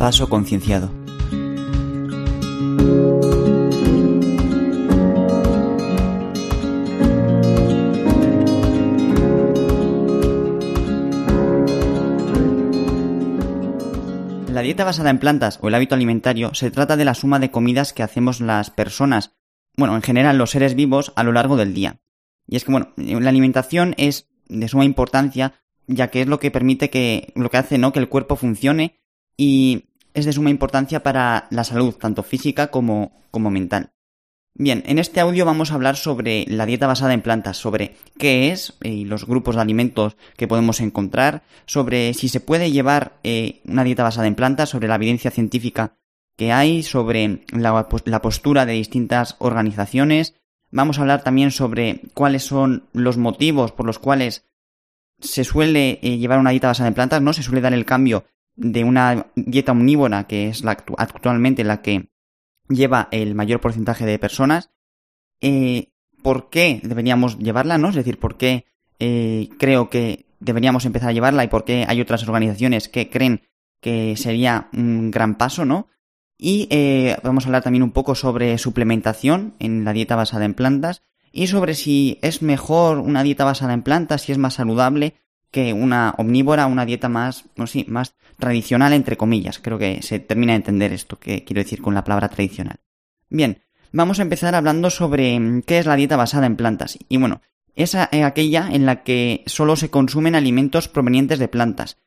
Paso Concienciado. La dieta basada en plantas o el hábito alimentario se trata de la suma de comidas que hacemos las personas, bueno, en general los seres vivos a lo largo del día. Y es que, bueno, la alimentación es de suma importancia ya que es lo que permite que, lo que hace, ¿no? Que el cuerpo funcione y es de suma importancia para la salud, tanto física como, como mental. Bien, en este audio vamos a hablar sobre la dieta basada en plantas, sobre qué es y los grupos de alimentos que podemos encontrar, sobre si se puede llevar eh, una dieta basada en plantas, sobre la evidencia científica que hay, sobre la, la postura de distintas organizaciones. Vamos a hablar también sobre cuáles son los motivos por los cuales se suele eh, llevar una dieta basada en plantas, ¿no? Se suele dar el cambio de una dieta omnívora, que es la actualmente la que lleva el mayor porcentaje de personas. Eh, ¿Por qué deberíamos llevarla, no? Es decir, ¿por qué eh, creo que deberíamos empezar a llevarla y por qué hay otras organizaciones que creen que sería un gran paso, ¿no? Y vamos a hablar también un poco sobre suplementación en la dieta basada en plantas y sobre si es mejor una dieta basada en plantas, si es más saludable que una omnívora, una dieta más, no sé, más tradicional entre comillas. Creo que se termina de entender esto que quiero decir con la palabra tradicional. Bien, vamos a empezar hablando sobre mm, qué es la dieta basada en plantas. Y bueno, es aquella en la que solo se consumen alimentos provenientes de plantas.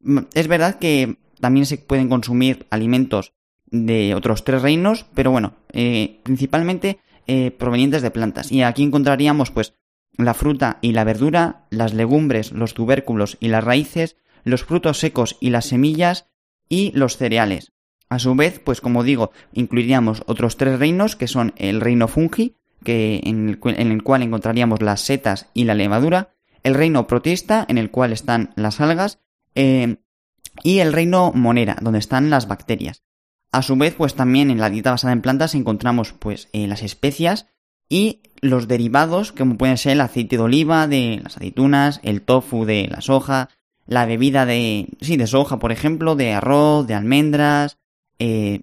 Mm, es verdad que también se pueden consumir alimentos de otros tres reinos, pero bueno, eh, principalmente eh, provenientes de plantas. Y aquí encontraríamos pues la fruta y la verdura, las legumbres, los tubérculos y las raíces, los frutos secos y las semillas y los cereales. A su vez, pues como digo, incluiríamos otros tres reinos que son el reino fungi, que en, el, cual encontraríamos las setas y la levadura, el reino protista, en el cual están las algas, eh, y el reino monera, donde están las bacterias. A su vez, pues también en la dieta basada en plantas encontramos pues eh, las especias y los derivados, como pueden ser el aceite de oliva de las aceitunas, el tofu de la soja, la bebida de, sí, de soja, por ejemplo, de arroz, de almendras, eh,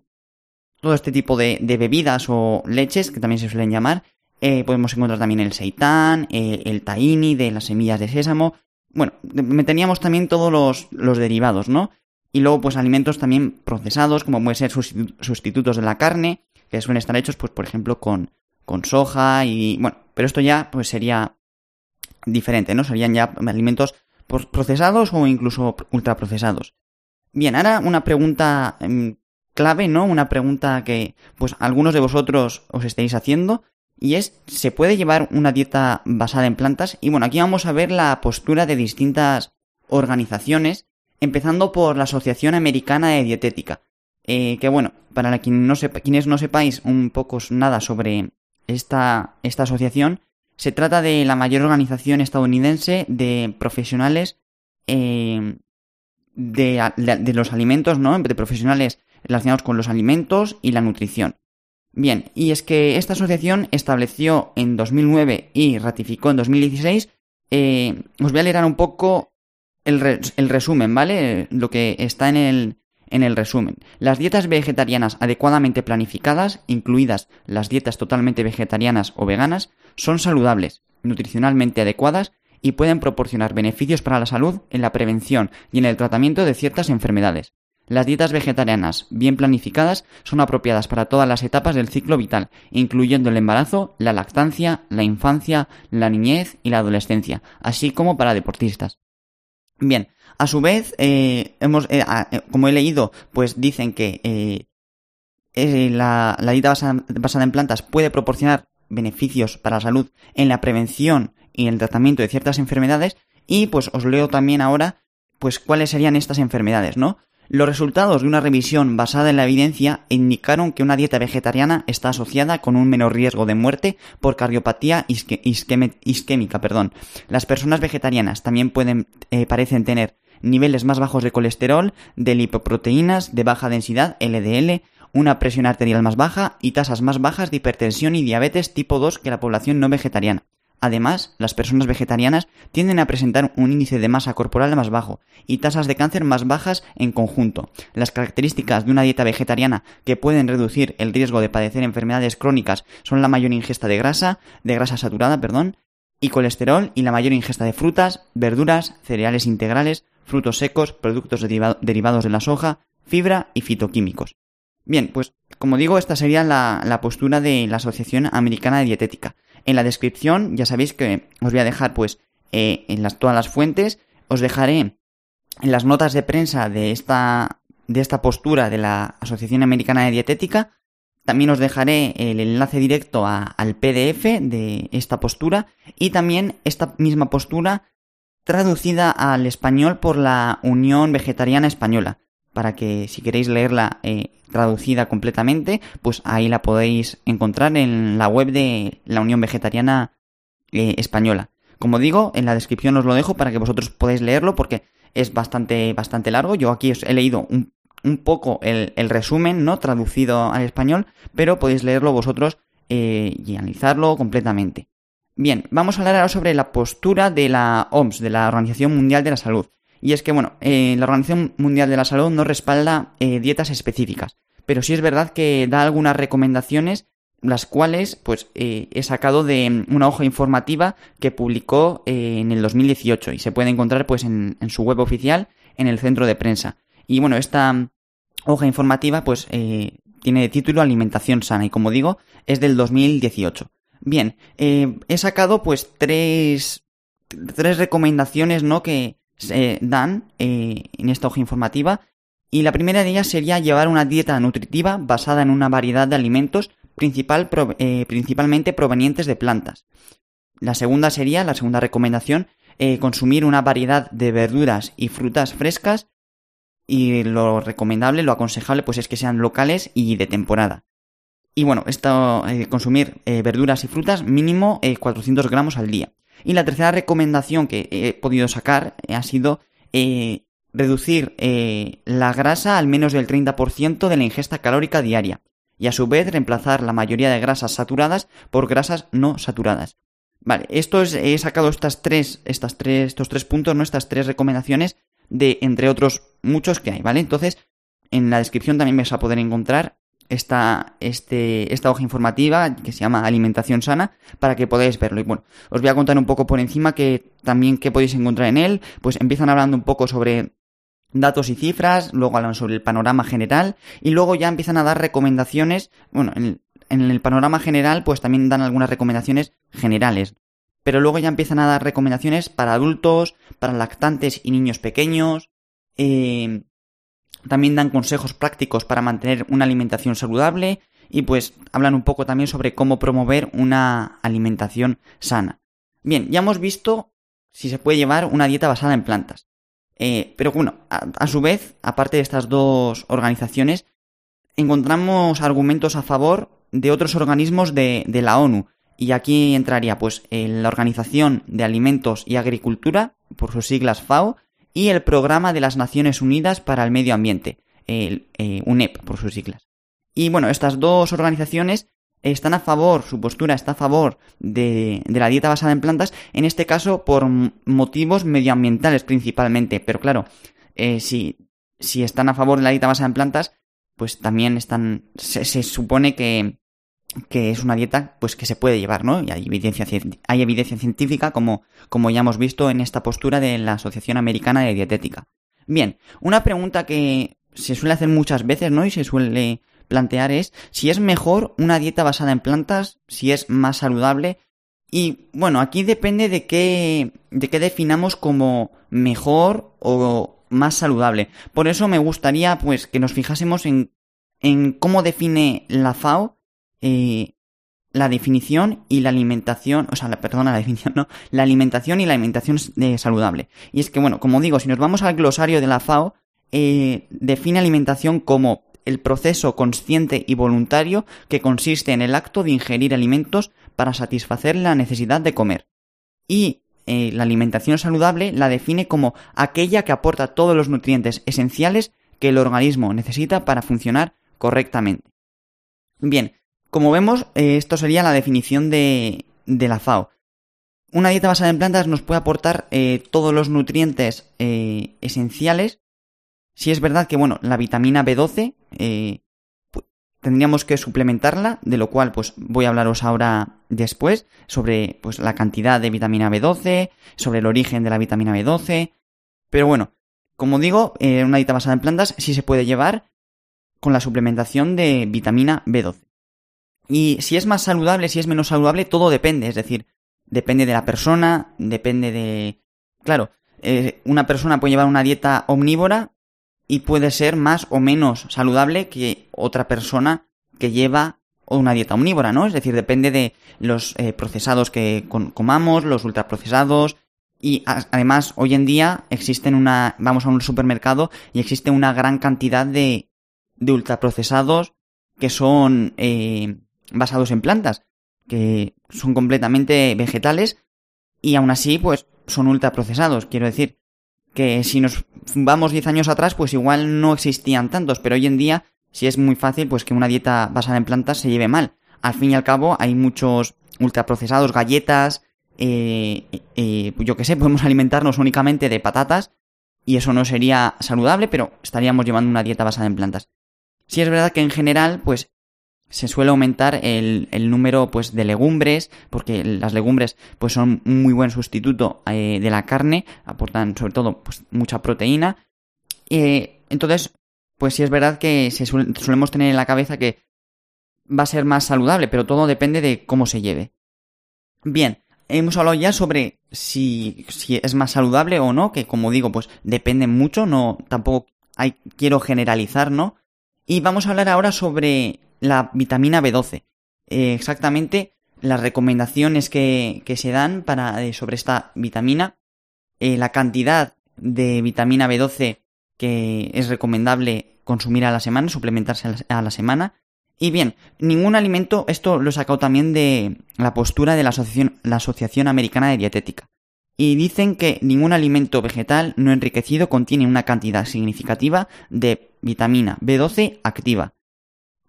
todo este tipo de, bebidas o leches, que también se suelen llamar. Eh, podemos encontrar también el seitán, el tahini de las semillas de sésamo. Bueno, meteríamos también todos los, los derivados, ¿no? Y luego, pues alimentos también procesados, como pueden ser sustitutos de la carne, que suelen estar hechos, pues, por ejemplo, con, con soja y. Bueno, pero esto ya, pues sería diferente, ¿no? Serían ya alimentos procesados o incluso ultraprocesados. Bien, ahora una pregunta em, clave, ¿no? Una pregunta que, pues, algunos de vosotros os estáis haciendo. Y es, ¿se puede llevar una dieta basada en plantas? Y bueno, aquí vamos a ver la postura de distintas organizaciones empezando por la Asociación Americana de Dietética, eh, que bueno, para quien no quienes no sepáis un poco nada sobre esta, esta asociación, se trata de la mayor organización estadounidense de profesionales eh, de, los alimentos, ¿no? De profesionales relacionados con los alimentos y la nutrición. Bien, y es que esta asociación estableció en 2009 y ratificó en 2016. Eh, os voy a leer un poco el, resumen, ¿vale? Lo que está en el, en el resumen. Las dietas vegetarianas adecuadamente planificadas, incluidas las dietas totalmente vegetarianas o veganas, son saludables, nutricionalmente adecuadas y pueden proporcionar beneficios para la salud en la prevención y en el tratamiento de ciertas enfermedades. Las dietas vegetarianas bien planificadas son apropiadas para todas las etapas del ciclo vital, incluyendo el embarazo, la lactancia, la infancia, la niñez y la adolescencia, así como para deportistas. Bien, a su vez, eh, hemos, eh, eh, como he leído, pues dicen que la, dieta basada, en plantas puede proporcionar beneficios para la salud en la prevención y el tratamiento de ciertas enfermedades y pues os leo también ahora pues cuáles serían estas enfermedades, ¿no? Los resultados de una revisión basada en la evidencia indicaron que una dieta vegetariana está asociada con un menor riesgo de muerte por cardiopatía isquémica. Perdón. Las personas vegetarianas también pueden, eh, parecen tener niveles más bajos de colesterol, de lipoproteínas de baja densidad, LDL, una presión arterial más baja y tasas más bajas de hipertensión y diabetes tipo 2 que la población no vegetariana. Además, las personas vegetarianas tienden a presentar un índice de masa corporal más bajo y tasas de cáncer más bajas en conjunto. Las características de una dieta vegetariana que pueden reducir el riesgo de padecer enfermedades crónicas son la mayor ingesta de grasa, de grasa saturada, perdón, y colesterol y la mayor ingesta de frutas, verduras, cereales integrales, frutos secos, productos derivados de la soja, fibra y fitoquímicos. Bien, pues como digo, esta sería la, postura de la Asociación Americana de Dietética. En la descripción ya sabéis que os voy a dejar pues eh, en las, todas las fuentes, os dejaré en las notas de prensa de esta, de esta postura de la Asociación Americana de Dietética, también os dejaré el enlace directo al PDF de esta postura y también esta misma postura traducida al español por la Unión Vegetariana Española, para que si queréis leerla eh, traducida completamente, pues ahí la podéis encontrar en la web de la Unión Vegetariana eh, Española. Como digo, en la descripción os lo dejo para que vosotros podáis leerlo porque es bastante, bastante largo. Yo aquí os he leído un, poco el, resumen, ¿no? Traducido al español, pero podéis leerlo vosotros eh, y analizarlo completamente. Bien, vamos a hablar ahora sobre la postura de la OMS, de la Organización Mundial de la Salud. Y es que, bueno, eh, la Organización Mundial de la Salud no respalda eh, dietas específicas, pero sí es verdad que da algunas recomendaciones, las cuales, pues, eh, he sacado de una hoja informativa que publicó en el 2018 y se puede encontrar, pues, en, en, su web oficial, en el centro de prensa. Y bueno, esta hoja informativa, pues, tiene de título Alimentación sana y, como digo, es del 2018. Bien, he sacado, pues, tres, tres recomendaciones, ¿no? Que, se dan eh, en esta hoja informativa y la primera de ellas sería llevar una dieta nutritiva basada en una variedad de alimentos principal, eh, principalmente provenientes de plantas. La segunda sería, la segunda recomendación, eh, consumir una variedad de verduras y frutas frescas y lo recomendable, lo aconsejable, pues es que sean locales y de temporada. Y bueno, esto, consumir verduras y frutas mínimo 400 gramos al día. Y la tercera recomendación que he podido sacar eh, ha sido eh, reducir eh, la grasa al menos del 30% de la ingesta calórica diaria y a su vez reemplazar la mayoría de grasas saturadas por grasas no saturadas. Vale, esto es, he sacado estas tres, estas tres, estos tres puntos, ¿no? Estas tres recomendaciones de, entre otros muchos que hay, ¿vale? Entonces, en la descripción también vais a poder encontrar esta, este, esta hoja informativa que se llama Alimentación Sana para que podáis verlo. Y bueno, os voy a contar un poco por encima que también qué podéis encontrar en él. Pues empiezan hablando un poco sobre datos y cifras, luego hablan sobre el panorama general y luego ya empiezan a dar recomendaciones. Bueno, en, en el panorama general pues también dan algunas recomendaciones generales. Pero luego ya empiezan a dar recomendaciones para adultos, para lactantes y niños pequeños, eh, también dan consejos prácticos para mantener una alimentación saludable y pues hablan un poco también sobre cómo promover una alimentación sana. Bien, ya hemos visto si se puede llevar una dieta basada en plantas. Eh, pero bueno, a, su vez, aparte de estas dos organizaciones, encontramos argumentos a favor de otros organismos de, de la ONU. Y aquí entraría pues la Organización de Alimentos y Agricultura, por sus siglas FAO, y el Programa de las Naciones Unidas para el Medio Ambiente, el eh, UNEP por sus siglas. Y bueno, estas dos organizaciones están a favor, su postura está a favor de, la dieta basada en plantas, en este caso por motivos medioambientales principalmente. Pero claro, eh, si, si están a favor de la dieta basada en plantas, pues también están, se supone que, que es una dieta pues que se puede llevar, ¿no? Y hay evidencia, hay evidencia científica como, como ya hemos visto en esta postura de la Asociación Americana de Dietética. Bien, una pregunta que se suele hacer muchas veces, ¿no? Y se suele plantear es si es mejor una dieta basada en plantas, si es más saludable. Y bueno, aquí depende de qué, de qué definamos como mejor o más saludable. Por eso me gustaría pues que nos fijásemos en, en cómo define la FAO eh, la definición y la alimentación, o sea, la, perdona, la definición, no, la alimentación y la alimentación saludable. Y es que, bueno, como digo, si nos vamos al glosario de la FAO, eh, define alimentación como el proceso consciente y voluntario que consiste en el acto de ingerir alimentos para satisfacer la necesidad de comer. Y eh, la alimentación saludable la define como aquella que aporta todos los nutrientes esenciales que el organismo necesita para funcionar correctamente. Bien, como vemos, eh, esto sería la definición de, de la FAO. una dieta basada en plantas nos puede aportar eh, todos los nutrientes eh, esenciales. Si es verdad que, bueno, la vitamina B12 eh, tendríamos que suplementarla, de lo cual pues voy a hablaros ahora después sobre pues la cantidad de vitamina B12, sobre el origen de la vitamina B12. Pero bueno, como digo, una dieta basada en plantas sí se puede llevar con la suplementación de vitamina B12. Y si es más saludable, si es menos saludable, todo depende. Es decir, depende de la persona, depende de... Claro, eh, una persona puede llevar una dieta omnívora y puede ser más o menos saludable que otra persona que lleva una dieta omnívora, ¿no? Es decir, depende de los eh, procesados que comamos, los ultraprocesados. Y además, hoy en día existen una. Vamos a un supermercado y existe una gran cantidad de, de ultraprocesados que son eh, basados en plantas que son completamente vegetales y aún así pues son ultraprocesados. Quiero decir que si nos vamos 10 años atrás pues igual no existían tantos, pero hoy en día sí es muy fácil pues que una dieta basada en plantas se lleve mal. Al fin y al cabo hay muchos ultraprocesados, galletas, eh, eh, yo que sé, podemos alimentarnos únicamente de patatas y eso no sería saludable, pero estaríamos llevando una dieta basada en plantas. Si es verdad que en general, pues se suele aumentar el, número pues de legumbres porque las legumbres pues son un muy buen sustituto eh, de la carne aportan sobre todo pues mucha proteína. Eh, entonces pues sí es verdad que se solemos tener en la cabeza que va a ser más saludable pero todo depende de cómo se lleve. Bien hemos hablado ya sobre si, si es más saludable o no que como digo pues depende mucho no tampoco quiero generalizar no y vamos a hablar ahora sobre la vitamina B12. Eh, exactamente las recomendaciones que, que se dan para, eh, sobre esta vitamina, eh, la cantidad de vitamina B12 que es recomendable consumir a la semana, suplementarse a la, semana. Y bien, ningún alimento, esto lo he sacado también de la postura de la Asociación, la Asociación Americana de Dietética. Y dicen que ningún alimento vegetal no enriquecido contiene una cantidad significativa de vitamina B12 activa,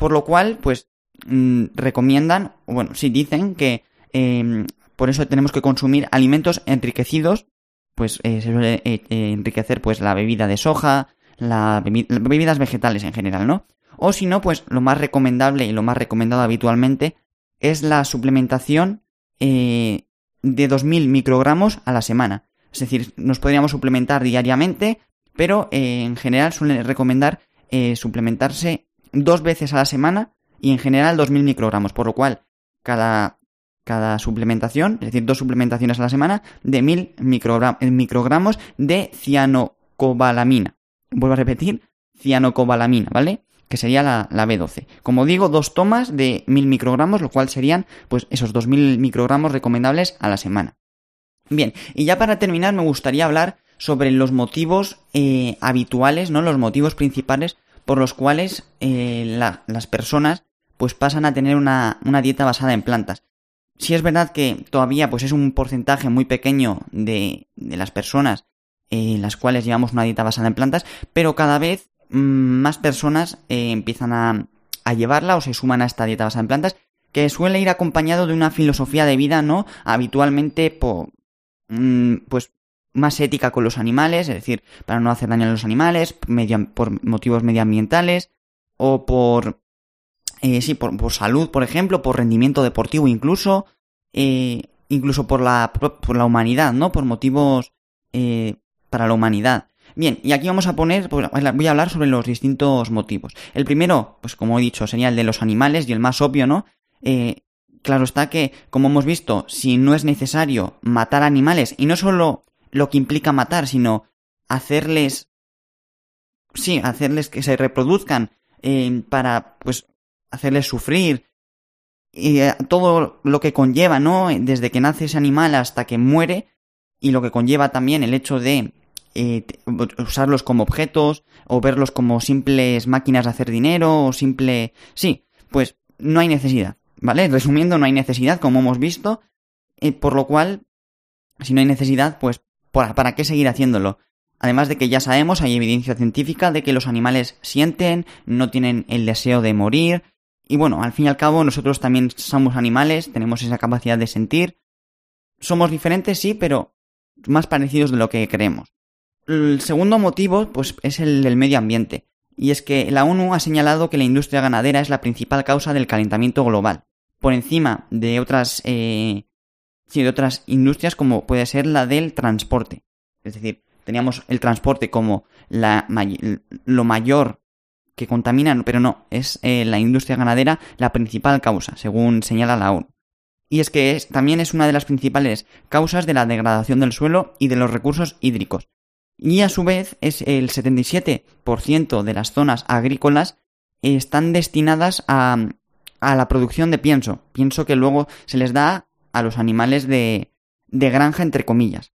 por lo cual, pues mm, recomiendan, bueno, sí dicen que em, por eso tenemos que consumir alimentos enriquecidos, pues eh, se suele eh, enriquecer pues la bebida de soja, las bebidas vegetales en general, ¿no? O si no, pues lo más recomendable y lo más recomendado habitualmente es la suplementación eh, de 2.000 microgramos a la semana. Es decir, nos podríamos suplementar diariamente, pero en general suelen recomendar suplementarse dos veces a la semana y en general 2.000 microgramos, por lo cual cada, cada suplementación, es decir, dos suplementaciones a la semana de 1.000 eh, microgramos de cianocobalamina. Vuelvo a repetir, cianocobalamina, ¿vale? Que sería la, la B12. Como digo, dos tomas de 1.000 microgramos, lo cual serían pues esos 2.000 microgramos recomendables a la semana. Bien, y ya para terminar me gustaría hablar sobre los motivos eh, habituales, ¿no? Los motivos principales por los cuales eh, las personas pues pasan a tener una, dieta basada en plantas. Si es verdad que todavía pues es un porcentaje muy pequeño de, las personas eh, las cuales llevamos una dieta basada en plantas, pero cada vez mm, más personas eh, empiezan a, a, llevarla o se suman a esta dieta basada en plantas, que suele ir acompañado de una filosofía de vida, ¿no? Habitualmente, por, mm, pues más ética con los animales, es decir, para no hacer daño a los animales, por motivos medioambientales, o por, eh, sí, por, salud, por ejemplo, por rendimiento deportivo incluso, eh, incluso por la, por la humanidad, ¿no? Por motivos eh, para la humanidad. Bien, y aquí vamos a poner, pues, voy a hablar sobre los distintos motivos. El primero, pues como he dicho, sería el de los animales y el más obvio, ¿no? Eh, claro está que, como hemos visto, si no es necesario matar animales, y no solo lo que implica matar, sino hacerles, sí, hacerles que se reproduzcan eh, para, pues, hacerles sufrir y eh, todo lo que conlleva, ¿no? Desde que nace ese animal hasta que muere y lo que conlleva también el hecho de eh, usarlos como objetos o verlos como simples máquinas de hacer dinero o simple... Sí, pues no hay necesidad, ¿vale? Resumiendo, no hay necesidad, como hemos visto, por lo cual, si no hay necesidad, pues ¿Para qué seguir haciéndolo? Además de que ya sabemos, hay evidencia científica de que los animales sienten, no tienen el deseo de morir. Y bueno, al fin y al cabo nosotros también somos animales, tenemos esa capacidad de sentir. somos diferentes, sí, pero más parecidos de lo que creemos. El segundo motivo, pues, es el del medio ambiente. Y es que la ONU ha señalado que la industria ganadera es la principal causa del calentamiento global, por encima de otras, eh, de otras industrias como puede ser la del transporte. Es decir, teníamos el transporte como la, lo mayor que contamina, pero no, es eh, la industria ganadera la principal causa, según señala la ONU. Y es que también es una de las principales causas de la degradación del suelo y de los recursos hídricos. Y a su vez es el 77% de las zonas agrícolas están destinadas a, a la producción de pienso. Pienso que luego se les da a los animales de, de granja, entre comillas.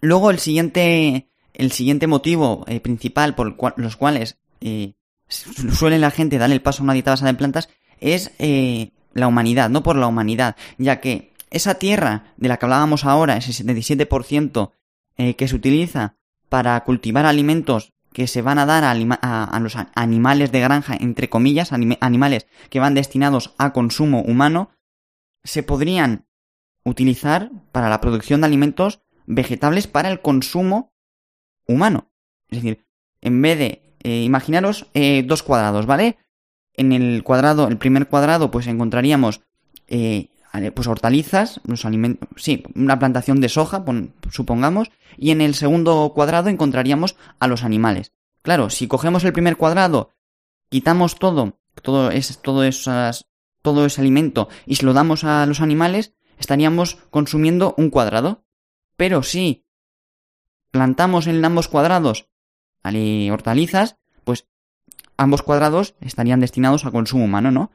Luego el siguiente, el siguiente motivo eh, principal por los cuales eh, suele la gente dar el paso a una dieta basada en plantas es eh, la humanidad, no por la humanidad, ya que esa tierra de la que hablábamos ahora, ese 77% que se utiliza para cultivar alimentos que se van a dar a, los animales de granja, entre comillas, animales que van destinados a consumo humano, se podrían utilizar para la producción de alimentos vegetales para el consumo humano. Es decir, en vez de, eh, imaginaros eh, dos cuadrados, ¿vale? En el cuadrado, el primer cuadrado, pues encontraríamos eh, pues hortalizas, los alimentos, sí, una plantación de soja, supongamos, y en el segundo cuadrado encontraríamos a los animales. Claro, si cogemos el primer cuadrado, quitamos todo, todo, es, todo, esas, todo ese alimento y se lo damos a los animales, estaríamos consumiendo un cuadrado. Pero si plantamos en ambos cuadrados hortalizas, pues ambos cuadrados estarían destinados a consumo humano, ¿no?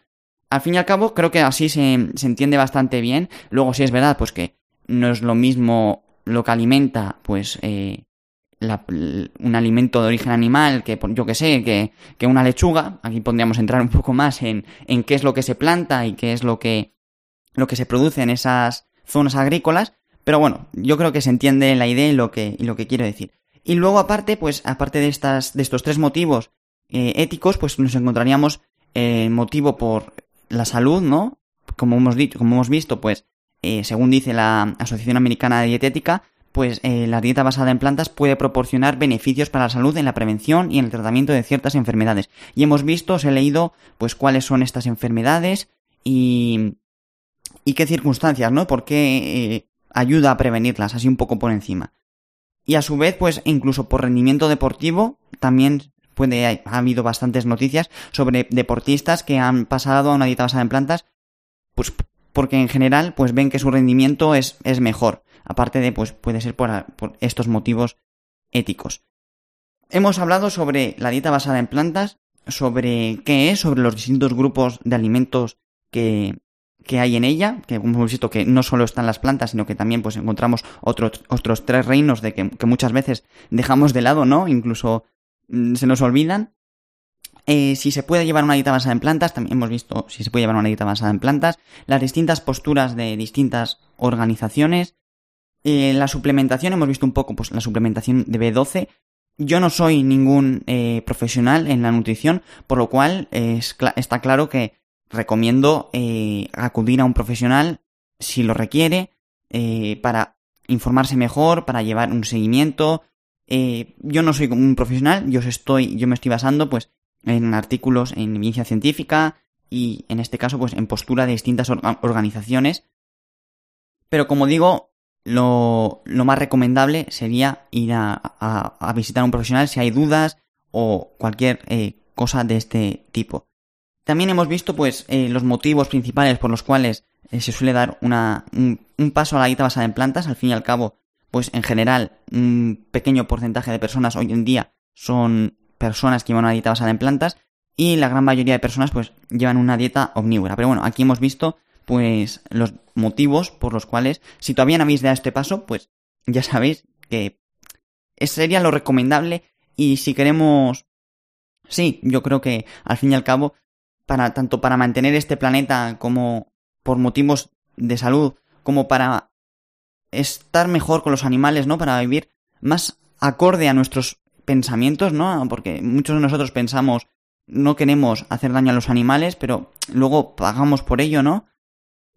Al fin y al cabo, creo que así se, entiende bastante bien. Luego, si es verdad, pues que no es lo mismo lo que alimenta, pues, eh, un alimento de origen animal que, yo que sé, que, que, una lechuga. Aquí podríamos entrar un poco más en, en qué es lo que se planta y qué es lo que, lo que se produce en esas zonas agrícolas. Pero bueno, yo creo que se entiende la idea y lo que, y lo que quiero decir. Y luego aparte, pues aparte de, estas, de estos tres motivos eh, éticos, pues nos encontraríamos el motivo por la salud, ¿no? Como hemos dicho, como hemos visto, pues eh, según dice la Asociación Americana de Dietética, pues eh, la dieta basada en plantas puede proporcionar beneficios para la salud en la prevención y en el tratamiento de ciertas enfermedades. Y hemos visto, os he leído, pues cuáles son estas enfermedades y, y qué circunstancias, ¿no? Por qué ayuda a prevenirlas, así un poco por encima. Y a su vez, pues incluso por rendimiento deportivo, también puede, ha habido bastantes noticias sobre deportistas que han pasado a una dieta basada en plantas, pues porque en general, pues ven que su rendimiento es, es mejor. Aparte de, pues puede ser por, por estos motivos éticos. Hemos hablado sobre la dieta basada en plantas, sobre qué es, sobre los distintos grupos de alimentos que, que hay en ella, que hemos visto que no solo están las plantas, sino que también pues encontramos otros, otros tres reinos de que, muchas veces dejamos de lado, ¿no? Incluso mm, se nos olvidan. Eh, si se puede llevar una dieta basada en plantas, también hemos visto si se puede llevar una dieta basada en plantas, las distintas posturas de distintas organizaciones, eh, la suplementación, hemos visto un poco pues la suplementación de B12. Yo no soy ningún eh, profesional en la nutrición, por lo cual está claro que recomiendo eh, acudir a un profesional si lo requiere eh, para informarse mejor, para llevar un seguimiento. Eh, yo no soy un profesional, yo estoy, yo me estoy basando pues en artículos en evidencia científica y en este caso pues en postura de distintas organizaciones. Pero como digo, lo, más recomendable sería ir a, visitar a un profesional si hay dudas o cualquier cosa de este tipo. También hemos visto, pues, eh, los motivos principales por los cuales eh, se suele dar una, un, paso a la dieta basada en plantas. Al fin y al cabo, pues, en general, un pequeño porcentaje de personas hoy en día son personas que llevan una dieta basada en plantas y la gran mayoría de personas, pues, llevan una dieta omnívora. Pero bueno, aquí hemos visto, pues, los motivos por los cuales, si todavía no habéis dado este paso, pues, ya sabéis que sería lo recomendable y si queremos Sí, yo creo que al fin y al cabo para tanto para mantener este planeta como por motivos de salud, como para estar mejor con los animales, ¿no? Para vivir más acorde a nuestros pensamientos, ¿no? Porque muchos de nosotros pensamos no queremos hacer daño a los animales, pero luego pagamos por ello, ¿no?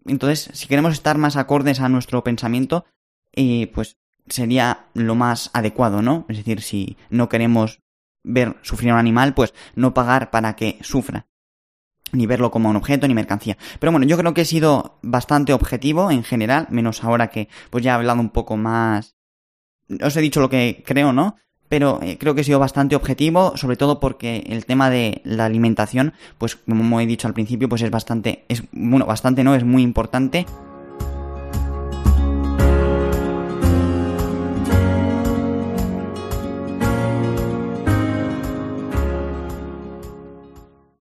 Entonces, si queremos estar más acordes a nuestro pensamiento, eh, pues sería lo más adecuado, ¿no? Es decir, si no queremos ver sufrir a un animal, pues no pagar para que sufra. Ni verlo como un objeto ni mercancía. Pero bueno, yo creo que he sido bastante objetivo en general, menos ahora que pues ya he hablado un poco más. Os he dicho lo que creo, ¿no? Pero eh, creo que he sido bastante objetivo, sobre todo porque el tema de la alimentación, pues como he dicho al principio, pues es bastante, es, bueno, bastante no, es muy importante